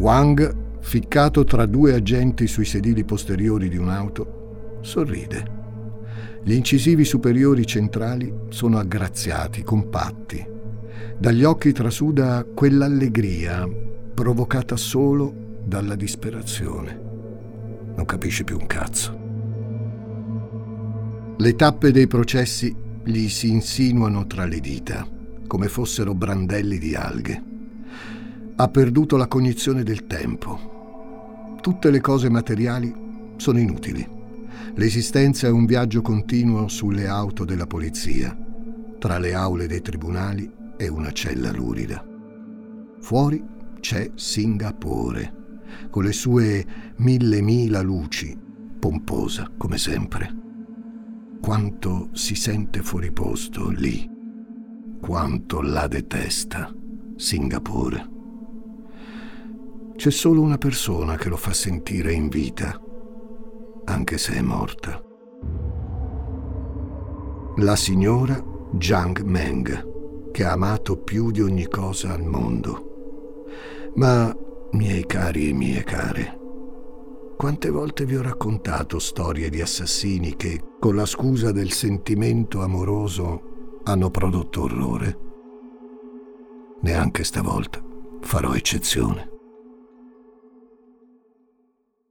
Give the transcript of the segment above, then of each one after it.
Wang, ficcato tra due agenti sui sedili posteriori di un'auto, sorride. Gli incisivi superiori centrali sono aggraziati, compatti. Dagli occhi trasuda quell'allegria provocata solo dalla disperazione. Non capisce più un cazzo. Le tappe dei processi gli si insinuano tra le dita, come fossero brandelli di alghe. Ha perduto la cognizione del tempo. Tutte le cose materiali sono inutili. L'esistenza è un viaggio continuo sulle auto della polizia, tra le aule dei tribunali e una cella lurida. Fuori c'è Singapore, con le sue mille mila luci, pomposa come sempre. Quanto si sente fuori posto lì, quanto la detesta Singapore. C'è solo una persona che lo fa sentire in vita, anche se è morta. La signora Jiang Meng, che ha amato più di ogni cosa al mondo. Ma, miei cari e mie care, quante volte vi ho raccontato storie di assassini che, con la scusa del sentimento amoroso, hanno prodotto orrore? Neanche stavolta farò eccezione.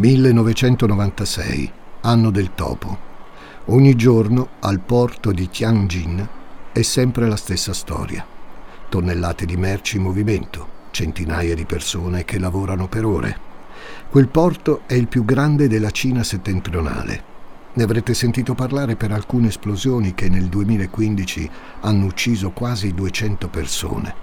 «1996, anno del topo. Ogni giorno al porto di Tianjin è sempre la stessa storia. Tonnellate di merci in movimento, centinaia di persone che lavorano per ore. Quel porto è il più grande della Cina settentrionale. Ne avrete sentito parlare per alcune esplosioni che nel 2015 hanno ucciso quasi 200 persone.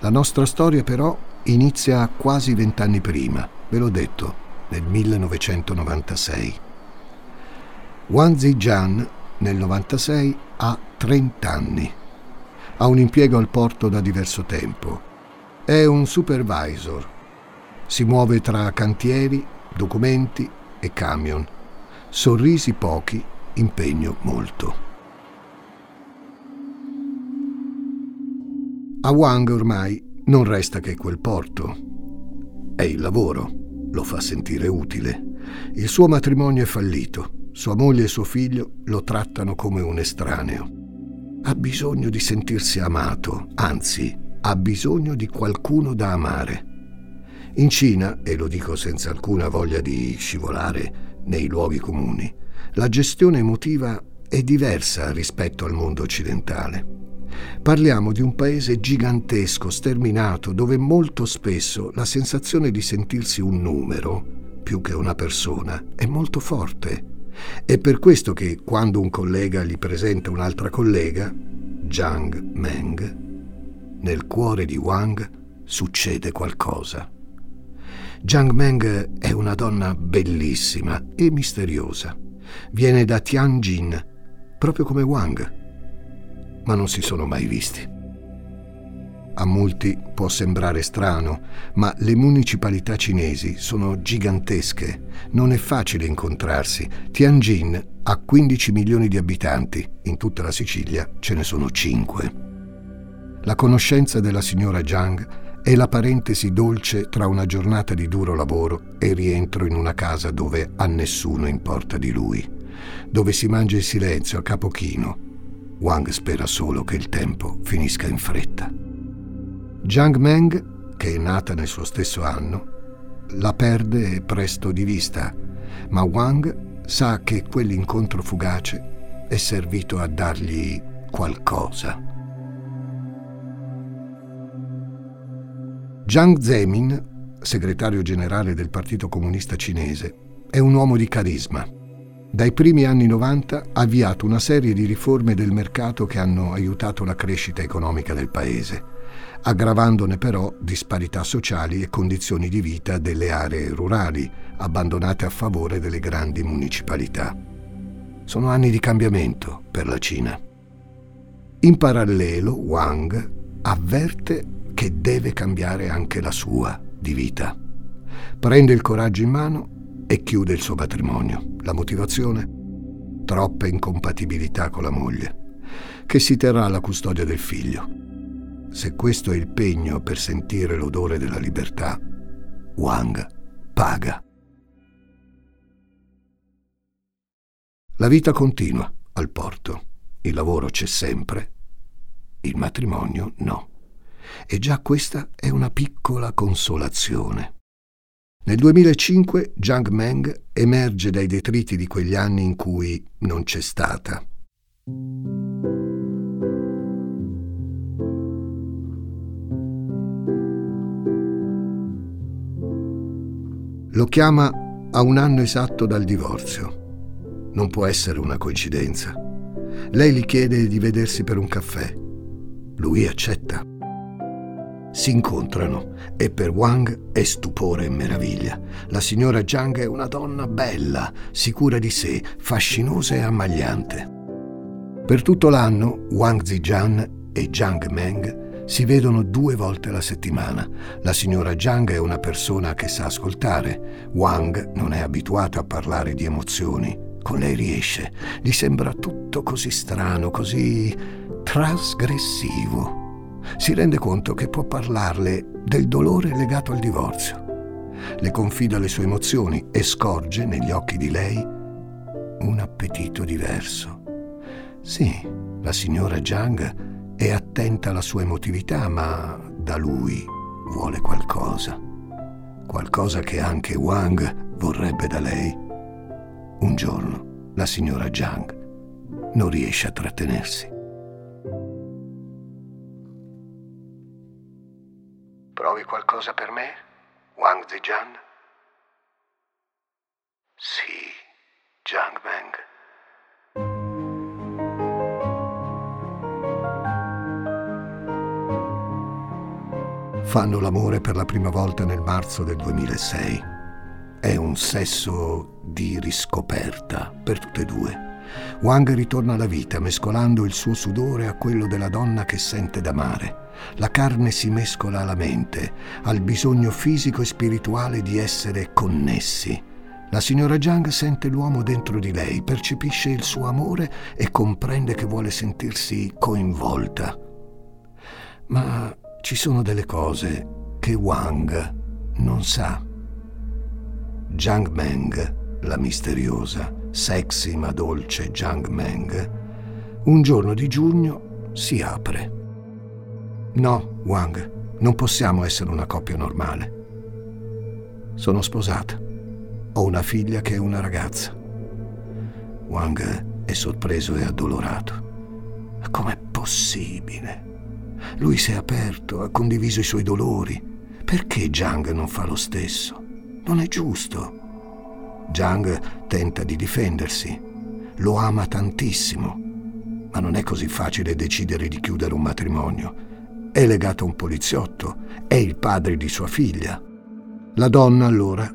La nostra storia però inizia quasi vent'anni prima, ve l'ho detto, nel 1996. Wang Zijian nel 96 ha 30 anni. Ha un impiego al porto da diverso tempo è un supervisor. Si muove tra cantieri, documenti e camion. Sorrisi pochi, impegno molto. A Wang ormai non resta che quel porto. È il lavoro, lo fa sentire utile. Il suo matrimonio è fallito. Sua moglie e suo figlio lo trattano come un estraneo. Ha bisogno di sentirsi amato, anzi ha bisogno di qualcuno da amare. In Cina, e lo dico senza alcuna voglia di scivolare nei luoghi comuni, la gestione emotiva è diversa rispetto al mondo occidentale. Parliamo di un paese gigantesco, sterminato, dove molto spesso la sensazione di sentirsi un numero, più che una persona, è molto forte. È per questo che quando un collega gli presenta un'altra collega, Jiang Meng, nel cuore di Wang succede qualcosa. Jiang Meng è una donna bellissima e misteriosa. Viene da Tianjin, proprio come Wang, ma non si sono mai visti. A molti può sembrare strano, ma le municipalità cinesi sono gigantesche. Non è facile incontrarsi. Tianjin ha 15 milioni di abitanti, in tutta la Sicilia ce ne sono 5. La conoscenza della signora Jiang è la parentesi dolce tra una giornata di duro lavoro e rientro in una casa dove a nessuno importa di lui, dove si mangia in silenzio a capo chino. Wang spera solo che il tempo finisca in fretta. Jiang Meng, che è nata nel suo stesso anno, la perde presto di vista, ma Wang sa che quell'incontro fugace è servito a dargli qualcosa. Jiang Zemin, segretario generale del Partito Comunista Cinese, è un uomo di carisma. Dai primi anni 90 ha avviato una serie di riforme del mercato che hanno aiutato la crescita economica del paese. aggravandone però disparità sociali e condizioni di vita delle aree rurali, abbandonate a favore delle grandi municipalità. Sono anni di cambiamento per la Cina. In parallelo, Wang avverte che deve cambiare anche la sua di vita. Prende il coraggio in mano e chiude il suo matrimonio. La motivazione? Troppe incompatibilità con la moglie, che si terrà alla custodia del figlio. Se questo è il pegno per sentire l'odore della libertà, Wang paga. La vita continua al porto, il lavoro c'è sempre, il matrimonio no. E già questa è una piccola consolazione. Nel 2005 Jiang Meng emerge dai detriti di quegli anni in cui non c'è stata. Lo chiama a un anno esatto dal divorzio. Non può essere una coincidenza. Lei gli chiede di vedersi per un caffè. Lui accetta si incontrano e per Wang è stupore e meraviglia. La signora Zhang è una donna bella, sicura di sé, fascinosa e ammagliante. Per tutto l'anno Wang Zijian e Zhang Meng si vedono due volte alla settimana. La signora Zhang è una persona che sa ascoltare. Wang non è abituato a parlare di emozioni. Con lei riesce. Gli sembra tutto così strano, così trasgressivo si rende conto che può parlarle del dolore legato al divorzio. Le confida le sue emozioni e scorge negli occhi di lei un appetito diverso. Sì, la signora Jiang è attenta alla sua emotività, ma da lui vuole qualcosa. Qualcosa che anche Wang vorrebbe da lei. Un giorno la signora Jiang non riesce a trattenersi. Provi qualcosa per me, Wang Zijian? Sì, Jiang Meng. Fanno l'amore per la prima volta nel marzo del 2006. È un sesso di riscoperta per tutte e due. Wang ritorna alla vita mescolando il suo sudore a quello della donna che sente d'amare. La carne si mescola alla mente, al bisogno fisico e spirituale di essere connessi. La signora Jiang sente l'uomo dentro di lei, percepisce il suo amore e comprende che vuole sentirsi coinvolta. Ma ci sono delle cose che Wang non sa. Jiang Meng, la misteriosa, sexy ma dolce Jiang Meng, un giorno di giugno si apre. No, Wang, non possiamo essere una coppia normale. Sono sposata. Ho una figlia che è una ragazza. Wang è sorpreso e addolorato. Com'è possibile? Lui si è aperto, ha condiviso i suoi dolori. Perché Jiang non fa lo stesso? Non è giusto. Jiang tenta di difendersi. Lo ama tantissimo. Ma non è così facile decidere di chiudere un matrimonio è legato a un poliziotto, è il padre di sua figlia. La donna allora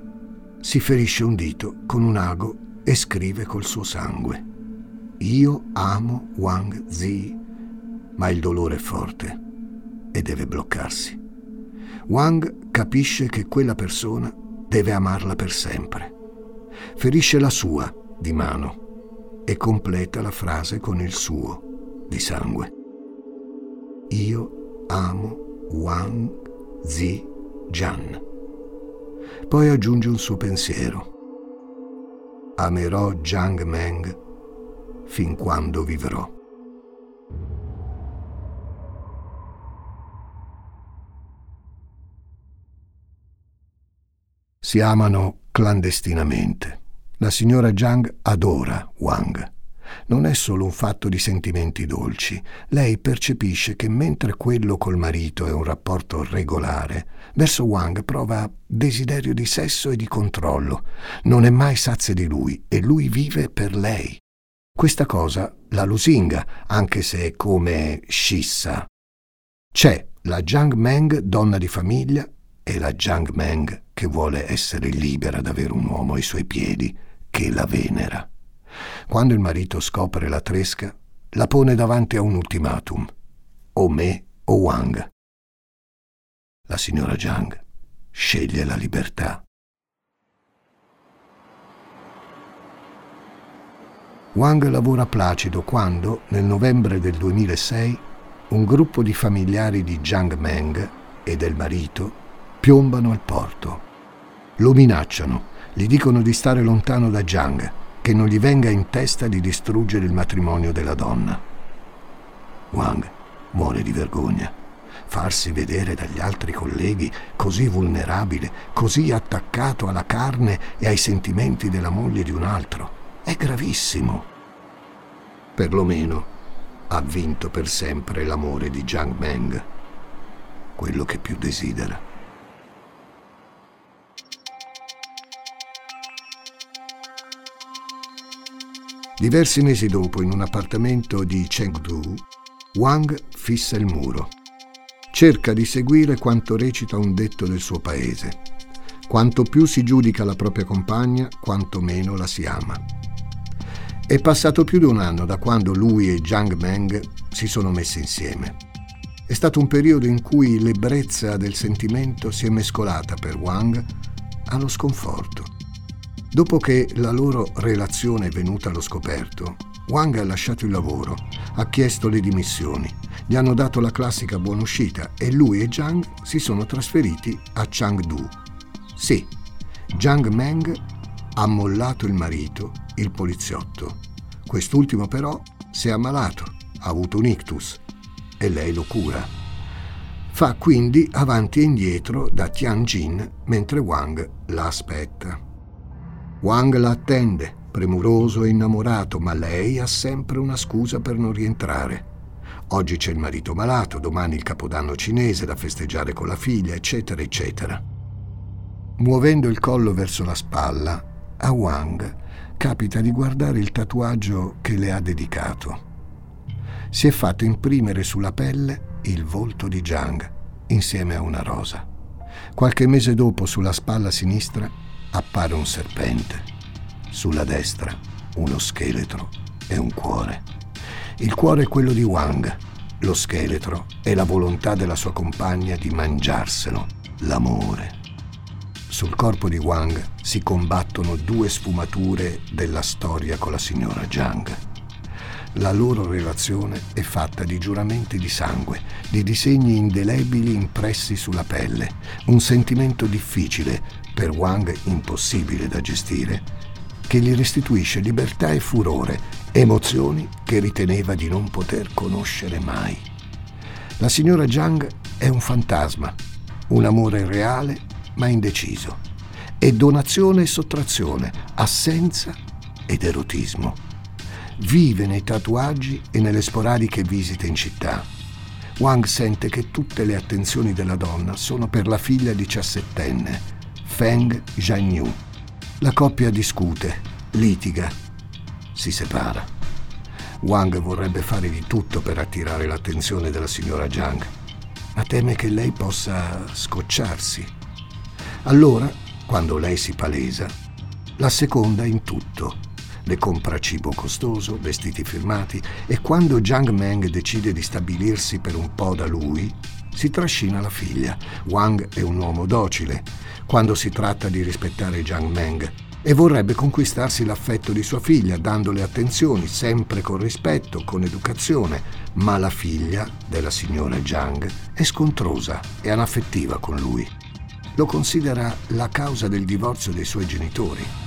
si ferisce un dito con un ago e scrive col suo sangue. Io amo Wang Zi, ma il dolore è forte e deve bloccarsi. Wang capisce che quella persona deve amarla per sempre. Ferisce la sua di mano e completa la frase con il suo di sangue. Io amo Wang Zi Jian. Poi aggiunge un suo pensiero. Amerò Jiang Meng fin quando vivrò. Si amano clandestinamente. La signora Jiang adora Wang non è solo un fatto di sentimenti dolci. Lei percepisce che mentre quello col marito è un rapporto regolare, verso Wang prova desiderio di sesso e di controllo. Non è mai sazia di lui e lui vive per lei. Questa cosa la lusinga, anche se è come scissa. C'è la Jiang Meng, donna di famiglia, e la Jiang Meng che vuole essere libera d'avere un uomo ai suoi piedi, che la venera. Quando il marito scopre la tresca, la pone davanti a un ultimatum. O me o Wang. La signora Jiang sceglie la libertà. Wang lavora placido quando, nel novembre del 2006, un gruppo di familiari di Jiang Meng e del marito piombano al porto. Lo minacciano, gli dicono di stare lontano da Jiang, che non gli venga in testa di distruggere il matrimonio della donna. Wang muore di vergogna. Farsi vedere dagli altri colleghi così vulnerabile, così attaccato alla carne e ai sentimenti della moglie di un altro, è gravissimo. Perlomeno ha vinto per sempre l'amore di Jiang Meng, quello che più desidera. Diversi mesi dopo, in un appartamento di Chengdu, Wang fissa il muro. Cerca di seguire quanto recita un detto del suo paese. Quanto più si giudica la propria compagna, quanto meno la si ama. È passato più di un anno da quando lui e Jiang Meng si sono messi insieme. È stato un periodo in cui l'ebbrezza del sentimento si è mescolata per Wang allo sconforto. Dopo che la loro relazione è venuta allo scoperto, Wang ha lasciato il lavoro, ha chiesto le dimissioni, gli hanno dato la classica buona uscita e lui e Zhang si sono trasferiti a Changdu. Sì, Zhang Meng ha mollato il marito, il poliziotto. Quest'ultimo però si è ammalato, ha avuto un ictus e lei lo cura. Fa quindi avanti e indietro da Tianjin mentre Wang la aspetta. Wang la attende, premuroso e innamorato, ma lei ha sempre una scusa per non rientrare. Oggi c'è il marito malato, domani il capodanno cinese da festeggiare con la figlia, eccetera, eccetera. Muovendo il collo verso la spalla, a Wang capita di guardare il tatuaggio che le ha dedicato. Si è fatto imprimere sulla pelle il volto di Zhang insieme a una rosa. Qualche mese dopo, sulla spalla sinistra, appare un serpente. Sulla destra uno scheletro e un cuore. Il cuore è quello di Wang. Lo scheletro è la volontà della sua compagna di mangiarselo, l'amore. Sul corpo di Wang si combattono due sfumature della storia con la signora Zhang. La loro relazione è fatta di giuramenti di sangue, di disegni indelebili impressi sulla pelle, un sentimento difficile per Wang impossibile da gestire, che gli restituisce libertà e furore, emozioni che riteneva di non poter conoscere mai. La signora Zhang è un fantasma, un amore reale ma indeciso. È donazione e sottrazione, assenza ed erotismo. Vive nei tatuaggi e nelle sporadiche visite in città. Wang sente che tutte le attenzioni della donna sono per la figlia diciassettenne Feng Jianyu. La coppia discute, litiga, si separa. Wang vorrebbe fare di tutto per attirare l'attenzione della signora Zhang, ma teme che lei possa scocciarsi. Allora, quando lei si palesa, la seconda in tutto. Le compra cibo costoso, vestiti firmati e quando Jiang Meng decide di stabilirsi per un po' da lui, si trascina la figlia. Wang è un uomo docile, quando si tratta di rispettare Jiang Meng e vorrebbe conquistarsi l'affetto di sua figlia, dandole attenzioni, sempre con rispetto, con educazione, ma la figlia della signora Jiang è scontrosa e anaffettiva con lui. Lo considera la causa del divorzio dei suoi genitori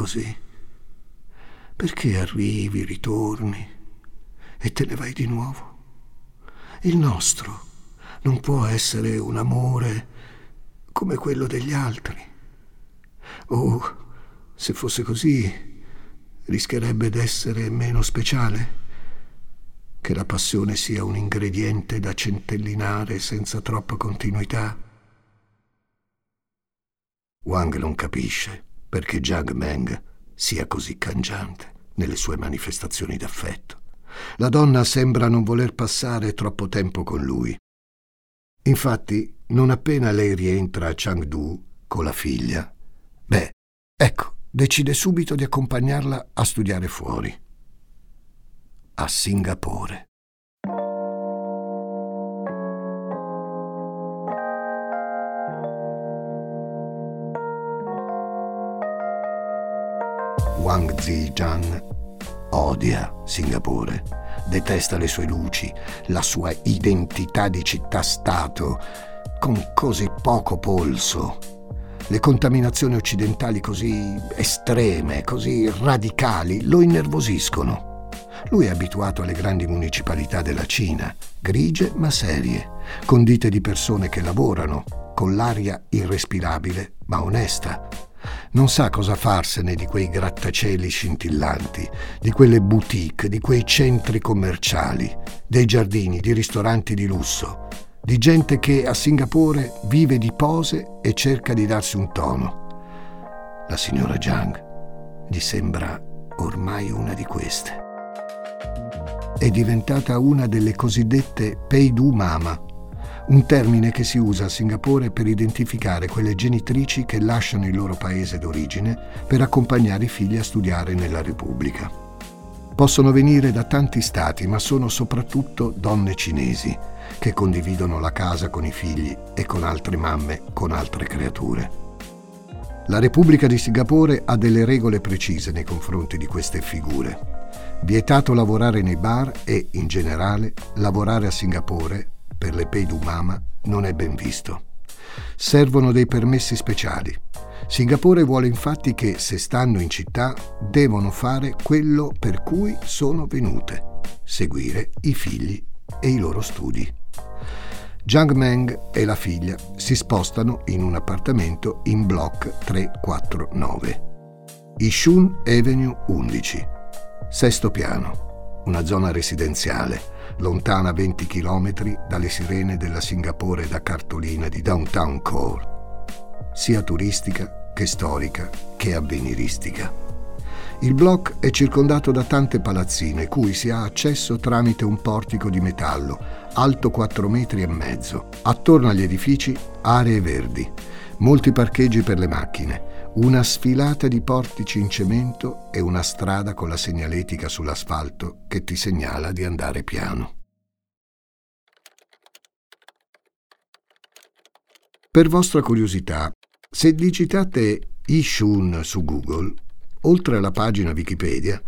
così? Perché arrivi, ritorni e te ne vai di nuovo? Il nostro non può essere un amore come quello degli altri. Oh, se fosse così, rischierebbe d'essere meno speciale? Che la passione sia un ingrediente da centellinare senza troppa continuità? Wang non capisce perché Jiang Meng sia così cangiante nelle sue manifestazioni d'affetto. La donna sembra non voler passare troppo tempo con lui. Infatti, non appena lei rientra a Chengdu con la figlia, beh, ecco, decide subito di accompagnarla a studiare fuori. A Singapore. Wang Zijian odia Singapore, detesta le sue luci, la sua identità di città-stato, con così poco polso, le contaminazioni occidentali così estreme, così radicali, lo innervosiscono. Lui è abituato alle grandi municipalità della Cina, grigie ma serie, condite di persone che lavorano, con l'aria irrespirabile ma onesta, non sa cosa farsene di quei grattacieli scintillanti, di quelle boutique, di quei centri commerciali, dei giardini, di ristoranti di lusso, di gente che a Singapore vive di pose e cerca di darsi un tono. La signora Jiang gli sembra ormai una di queste. È diventata una delle cosiddette Peidu Mama, un termine che si usa a Singapore per identificare quelle genitrici che lasciano il loro paese d'origine per accompagnare i figli a studiare nella Repubblica. Possono venire da tanti stati, ma sono soprattutto donne cinesi che condividono la casa con i figli e con altre mamme, con altre creature. La Repubblica di Singapore ha delle regole precise nei confronti di queste figure. Vietato lavorare nei bar e, in generale, lavorare a Singapore per le Peidumama non è ben visto. Servono dei permessi speciali. Singapore vuole infatti che, se stanno in città, devono fare quello per cui sono venute, seguire i figli e i loro studi. Jiang Meng e la figlia si spostano in un appartamento in block 349. Ishun Avenue 11, sesto piano, una zona residenziale lontana 20 km dalle sirene della Singapore da cartolina di Downtown Core, sia turistica che storica che avveniristica. Il block è circondato da tante palazzine cui si ha accesso tramite un portico di metallo, alto 4 metri e mezzo. Attorno agli edifici aree verdi, molti parcheggi per le macchine, una sfilata di portici in cemento e una strada con la segnaletica sull'asfalto che ti segnala di andare piano. Per vostra curiosità, se digitate Ishun su Google, oltre alla pagina Wikipedia,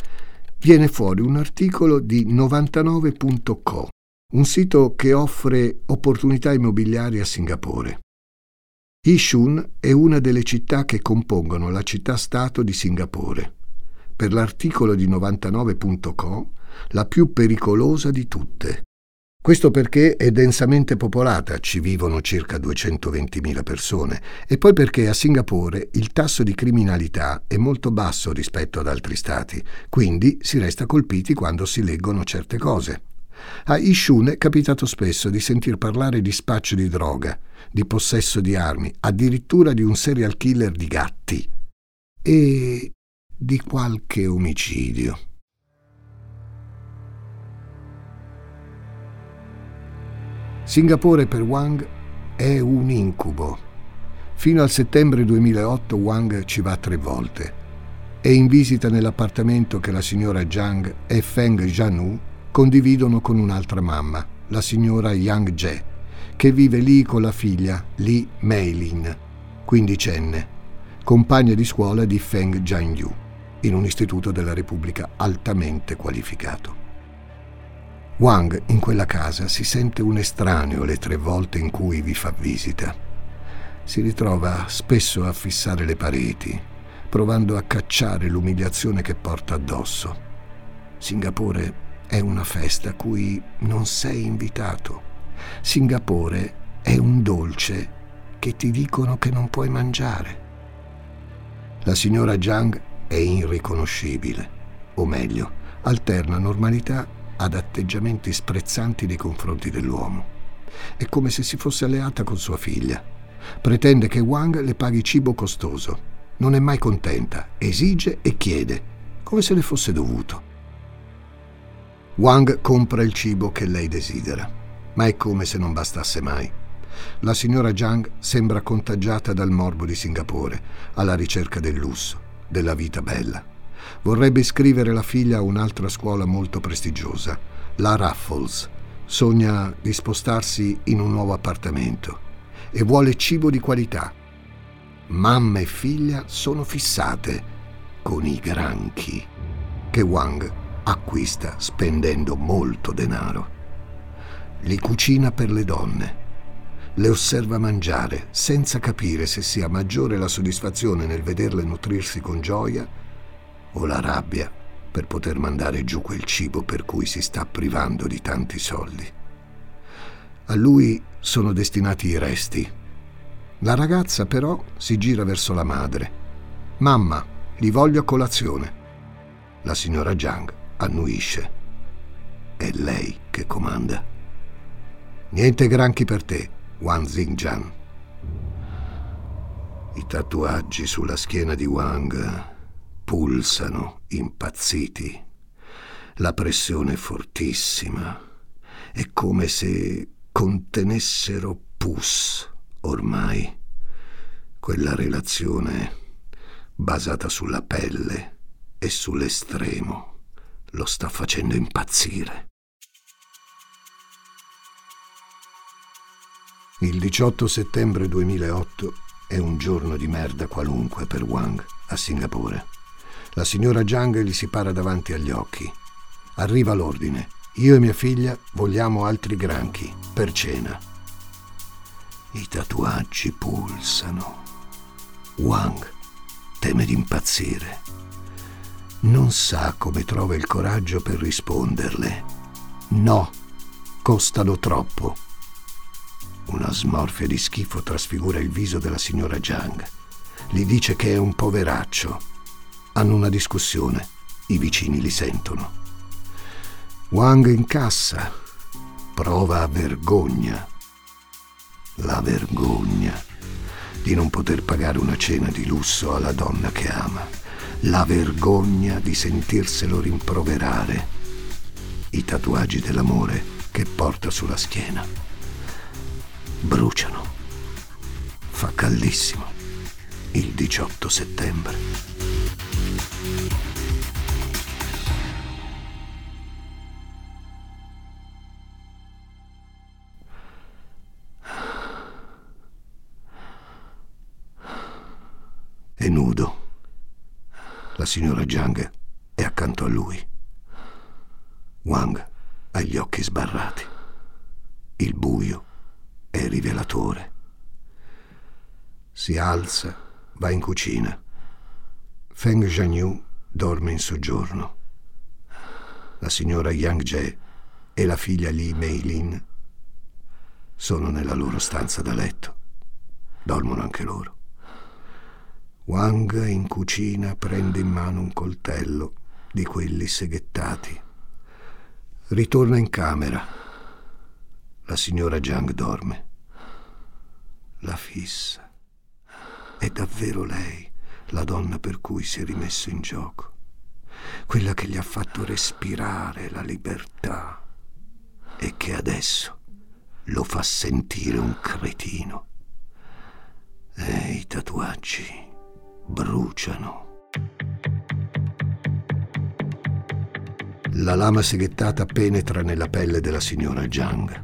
viene fuori un articolo di 99.co, un sito che offre opportunità immobiliari a Singapore. Ishun è una delle città che compongono la città-stato di Singapore. Per l'articolo di 99.co, la più pericolosa di tutte. Questo perché è densamente popolata, ci vivono circa 220.000 persone, e poi perché a Singapore il tasso di criminalità è molto basso rispetto ad altri stati, quindi si resta colpiti quando si leggono certe cose. A Ishun è capitato spesso di sentir parlare di spaccio di droga, di possesso di armi, addirittura di un serial killer di gatti e di qualche omicidio. Singapore per Wang è un incubo. Fino al settembre 2008 Wang ci va tre volte. È in visita nell'appartamento che la signora Zhang e Feng Jianu condividono con un'altra mamma, la signora Yang Je, che vive lì con la figlia Li Meilin, quindicenne, compagna di scuola di Feng Jianyu, in un istituto della Repubblica altamente qualificato. Wang in quella casa si sente un estraneo le tre volte in cui vi fa visita. Si ritrova spesso a fissare le pareti, provando a cacciare l'umiliazione che porta addosso. Singapore è una festa a cui non sei invitato. Singapore è un dolce che ti dicono che non puoi mangiare. La signora Zhang è irriconoscibile, o meglio, alterna normalità ad atteggiamenti sprezzanti nei confronti dell'uomo. È come se si fosse alleata con sua figlia. Pretende che Wang le paghi cibo costoso. Non è mai contenta, esige e chiede, come se le fosse dovuto. Wang compra il cibo che lei desidera, ma è come se non bastasse mai. La signora Zhang sembra contagiata dal morbo di Singapore, alla ricerca del lusso, della vita bella. Vorrebbe iscrivere la figlia a un'altra scuola molto prestigiosa, la Raffles. Sogna di spostarsi in un nuovo appartamento e vuole cibo di qualità. Mamma e figlia sono fissate con i granchi che Wang acquista spendendo molto denaro. Li cucina per le donne. Le osserva mangiare senza capire se sia maggiore la soddisfazione nel vederle nutrirsi con gioia o la rabbia per poter mandare giù quel cibo per cui si sta privando di tanti soldi. A lui sono destinati i resti. La ragazza però si gira verso la madre. Mamma, li voglio a colazione. La signora Zhang annuisce. È lei che comanda. Niente granchi per te, Wang Xingjian. I tatuaggi sulla schiena di Wang pulsano impazziti. La pressione è fortissima. È come se contenessero pus ormai. Quella relazione basata sulla pelle e sull'estremo lo sta facendo impazzire. Il 18 settembre 2008 è un giorno di merda qualunque per Wang a Singapore. La signora Zhang gli si para davanti agli occhi. Arriva l'ordine. Io e mia figlia vogliamo altri granchi per cena. I tatuaggi pulsano. Wang teme di impazzire. Non sa come trova il coraggio per risponderle. No, costano troppo. Una smorfia di schifo trasfigura il viso della signora Zhang. Gli dice che è un poveraccio hanno una discussione. I vicini li sentono. Wang incassa. Prova vergogna. La vergogna di non poter pagare una cena di lusso alla donna che ama. La vergogna di sentirselo rimproverare. I tatuaggi dell'amore che porta sulla schiena. Bruciano. Fa caldissimo. Il 18 settembre. La signora Zhang è accanto a lui. Wang ha gli occhi sbarrati. Il buio è rivelatore. Si alza, va in cucina. Feng Jianyu dorme in soggiorno. La signora Yang Je e la figlia Li Meilin sono nella loro stanza da letto. Dormono anche loro. Wang in cucina prende in mano un coltello di quelli seghettati. Ritorna in camera. La signora Zhang dorme. La fissa. È davvero lei la donna per cui si è rimesso in gioco, quella che gli ha fatto respirare la libertà e che adesso lo fa sentire un cretino. E tatuaggi bruciano. La lama seghettata penetra nella pelle della signora Zhang.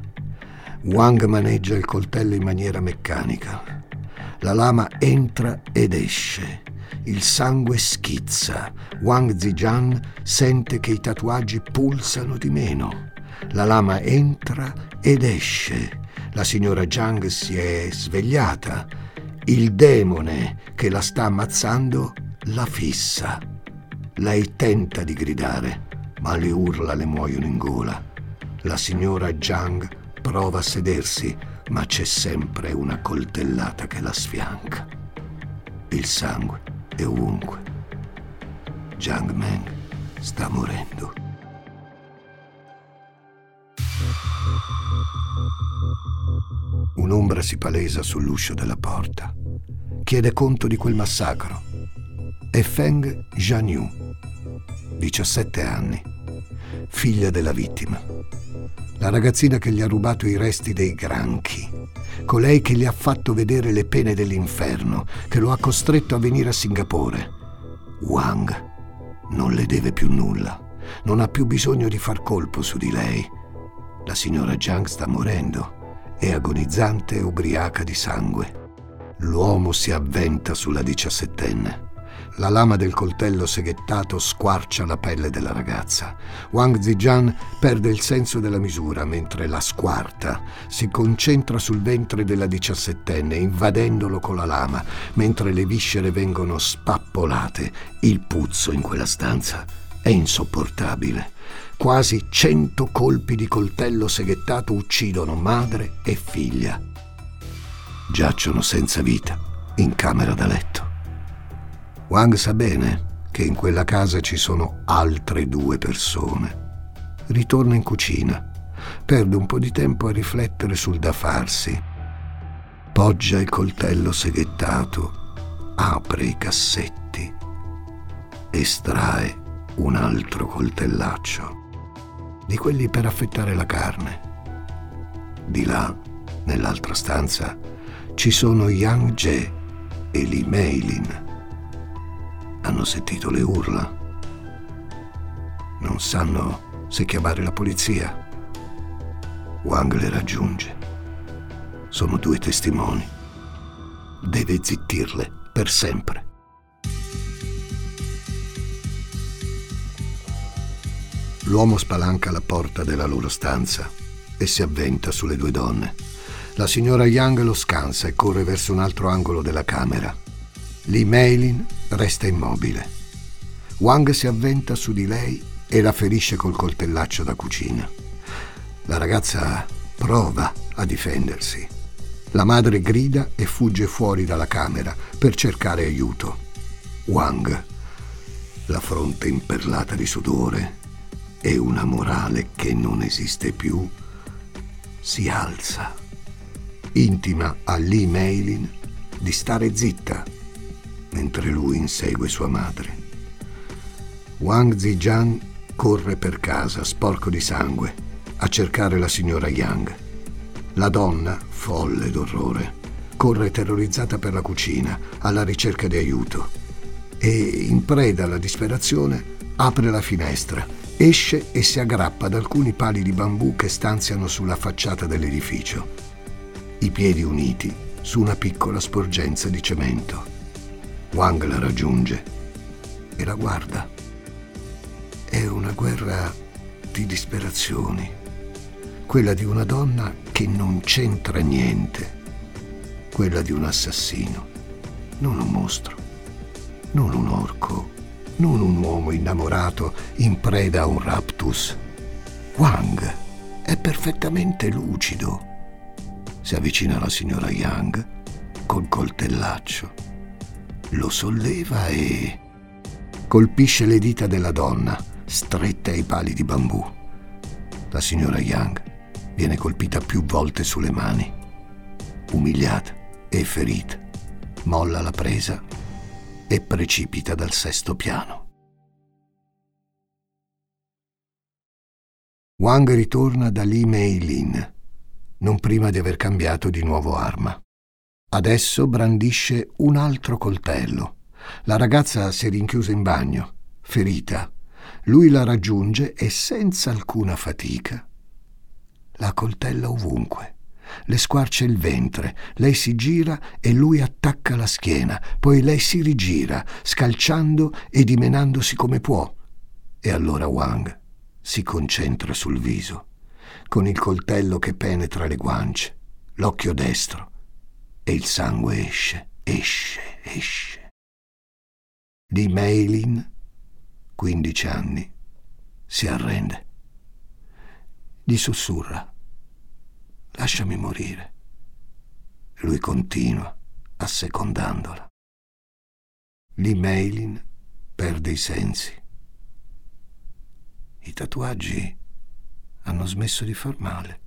Wang maneggia il coltello in maniera meccanica. La lama entra ed esce. Il sangue schizza. Wang Zijian sente che i tatuaggi pulsano di meno. La lama entra ed esce. La signora Zhang si è svegliata. Il demone che la sta ammazzando la fissa. Lei tenta di gridare ma le urla le muoiono in gola. La signora Zhang prova a sedersi, ma c'è sempre una coltellata che la sfianca. Il sangue è ovunque. Zhang Meng sta morendo. Un'ombra si palesa sull'uscio della porta. Chiede conto di quel massacro. È Feng Jianyu, 17 anni, figlia della vittima. La ragazzina che gli ha rubato i resti dei granchi, colei che gli ha fatto vedere le pene dell'inferno, che lo ha costretto a venire a Singapore. Wang non le deve più nulla, non ha più bisogno di far colpo su di lei. La signora Zhang sta morendo, è agonizzante e ubriaca di sangue. L'uomo si avventa sulla diciassettenne. La lama del coltello seghettato squarcia la pelle della ragazza. Wang Zijian perde il senso della misura mentre la squarta. Si concentra sul ventre della diciassettenne, invadendolo con la lama, mentre le viscere vengono spappolate. Il puzzo in quella stanza è insopportabile. Quasi cento colpi di coltello seghettato uccidono madre e figlia. Giacciono senza vita in camera da letto. Wang sa bene che in quella casa ci sono altre due persone. Ritorna in cucina, perde un po' di tempo a riflettere sul da farsi. Poggia il coltello seghettato, apre i cassetti, estrae un altro coltellaccio, di quelli per affettare la carne. Di là, nell'altra stanza, ci sono Yang Je e Li Meilin hanno sentito le urla. Non sanno se chiamare la polizia. Wang le raggiunge. Sono due testimoni. Deve zittirle per sempre. L'uomo spalanca la porta della loro stanza e si avventa sulle due donne. La signora Yang lo scansa e corre verso un altro angolo della camera. Lee Meilin resta immobile. Wang si avventa su di lei e la ferisce col coltellaccio da cucina. La ragazza prova a difendersi. La madre grida e fugge fuori dalla camera per cercare aiuto. Wang, la fronte imperlata di sudore e una morale che non esiste più, si alza. Intima a Lee Meilin di stare zitta mentre lui insegue sua madre. Wang Zijian corre per casa, sporco di sangue, a cercare la signora Yang. La donna, folle d'orrore, corre terrorizzata per la cucina, alla ricerca di aiuto e, in preda alla disperazione, apre la finestra, esce e si aggrappa ad alcuni pali di bambù che stanziano sulla facciata dell'edificio, i piedi uniti su una piccola sporgenza di cemento. Wang la raggiunge e la guarda. È una guerra di disperazioni, quella di una donna che non c'entra niente, quella di un assassino, non un mostro, non un orco, non un uomo innamorato in preda a un raptus. Wang è perfettamente lucido. Si avvicina alla signora Yang col coltellaccio lo solleva e colpisce le dita della donna, strette ai pali di bambù. La signora Young viene colpita più volte sulle mani, umiliata e ferita, molla la presa e precipita dal sesto piano. Wang ritorna da Li Mei Lin, non prima di aver cambiato di nuovo arma. Adesso brandisce un altro coltello. La ragazza si è rinchiusa in bagno, ferita. Lui la raggiunge e senza alcuna fatica la coltella ovunque. Le squarcia il ventre, lei si gira e lui attacca la schiena, poi lei si rigira, scalciando e dimenandosi come può. E allora Wang si concentra sul viso, con il coltello che penetra le guance, l'occhio destro, e il sangue esce, esce, esce. Di Meilin, 15 anni, si arrende. Gli sussurra, lasciami morire. Lui continua, assecondandola. Lee Mailin perde i sensi. I tatuaggi hanno smesso di far male.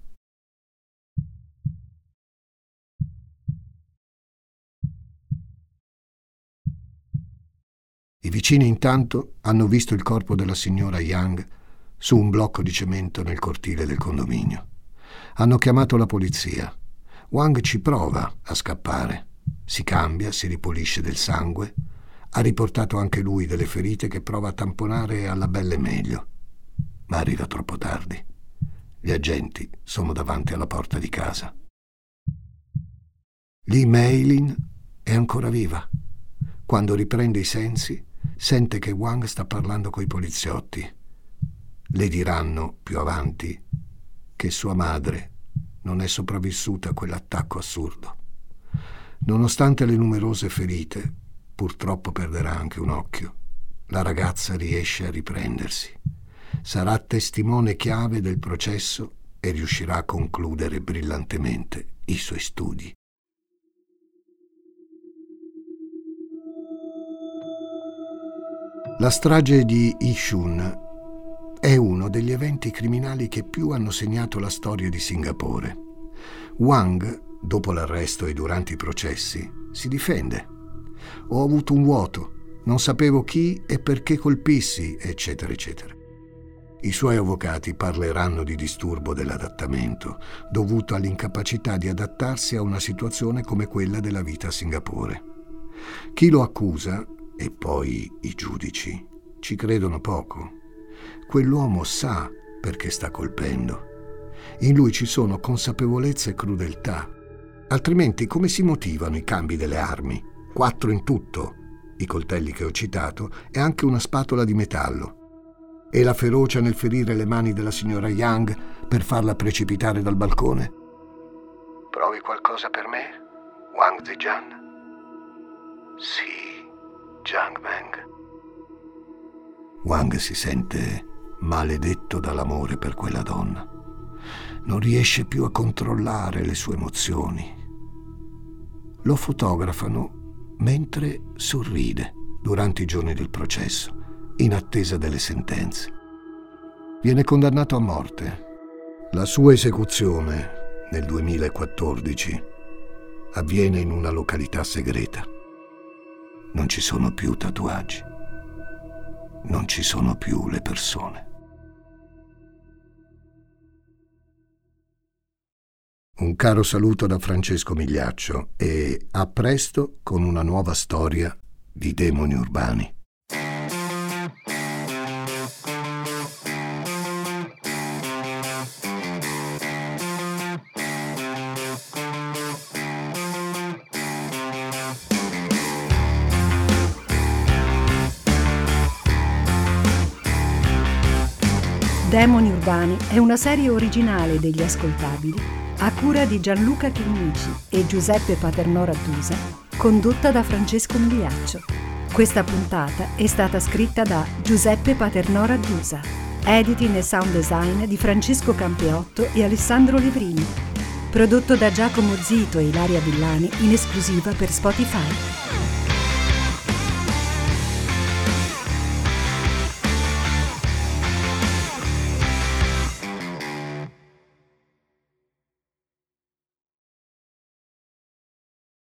I vicini intanto hanno visto il corpo della signora Young su un blocco di cemento nel cortile del condominio. Hanno chiamato la polizia. Wang ci prova a scappare. Si cambia, si ripulisce del sangue. Ha riportato anche lui delle ferite che prova a tamponare alla belle meglio. Ma arriva troppo tardi. Gli agenti sono davanti alla porta di casa. Lee Meilin è ancora viva. Quando riprende i sensi, sente che Wang sta parlando coi poliziotti. Le diranno più avanti che sua madre non è sopravvissuta a quell'attacco assurdo. Nonostante le numerose ferite, purtroppo perderà anche un occhio. La ragazza riesce a riprendersi. Sarà testimone chiave del processo e riuscirà a concludere brillantemente i suoi studi. La strage di Ishun è uno degli eventi criminali che più hanno segnato la storia di Singapore. Wang, dopo l'arresto e durante i processi, si difende. Ho avuto un vuoto, non sapevo chi e perché colpissi, eccetera, eccetera. I suoi avvocati parleranno di disturbo dell'adattamento, dovuto all'incapacità di adattarsi a una situazione come quella della vita a Singapore. Chi lo accusa, e poi i giudici, ci credono poco. Quell'uomo sa perché sta colpendo. In lui ci sono consapevolezza e crudeltà. Altrimenti come si motivano i cambi delle armi? Quattro in tutto, i coltelli che ho citato, e anche una spatola di metallo e la ferocia nel ferire le mani della signora Young per farla precipitare dal balcone? Provi qualcosa per me, Wang Zijian? Sì, Jiang Meng. Wang si sente maledetto dall'amore per quella donna. Non riesce più a controllare le sue emozioni. Lo fotografano mentre sorride durante i giorni del processo in attesa delle sentenze. Viene condannato a morte. La sua esecuzione nel 2014 avviene in una località segreta. Non ci sono più tatuaggi. Non ci sono più le persone. Un caro saluto da Francesco Migliaccio e a presto con una nuova storia di demoni urbani. Urbani è una serie originale degli ascoltabili a cura di Gianluca Chinnici e Giuseppe Paternò Rattusa, condotta da Francesco Migliaccio. Questa puntata è stata scritta da Giuseppe Paternò Rattusa, editing e sound design di Francesco Campeotto e Alessandro Lebrini, prodotto da Giacomo Zito e Ilaria Villani in esclusiva per Spotify.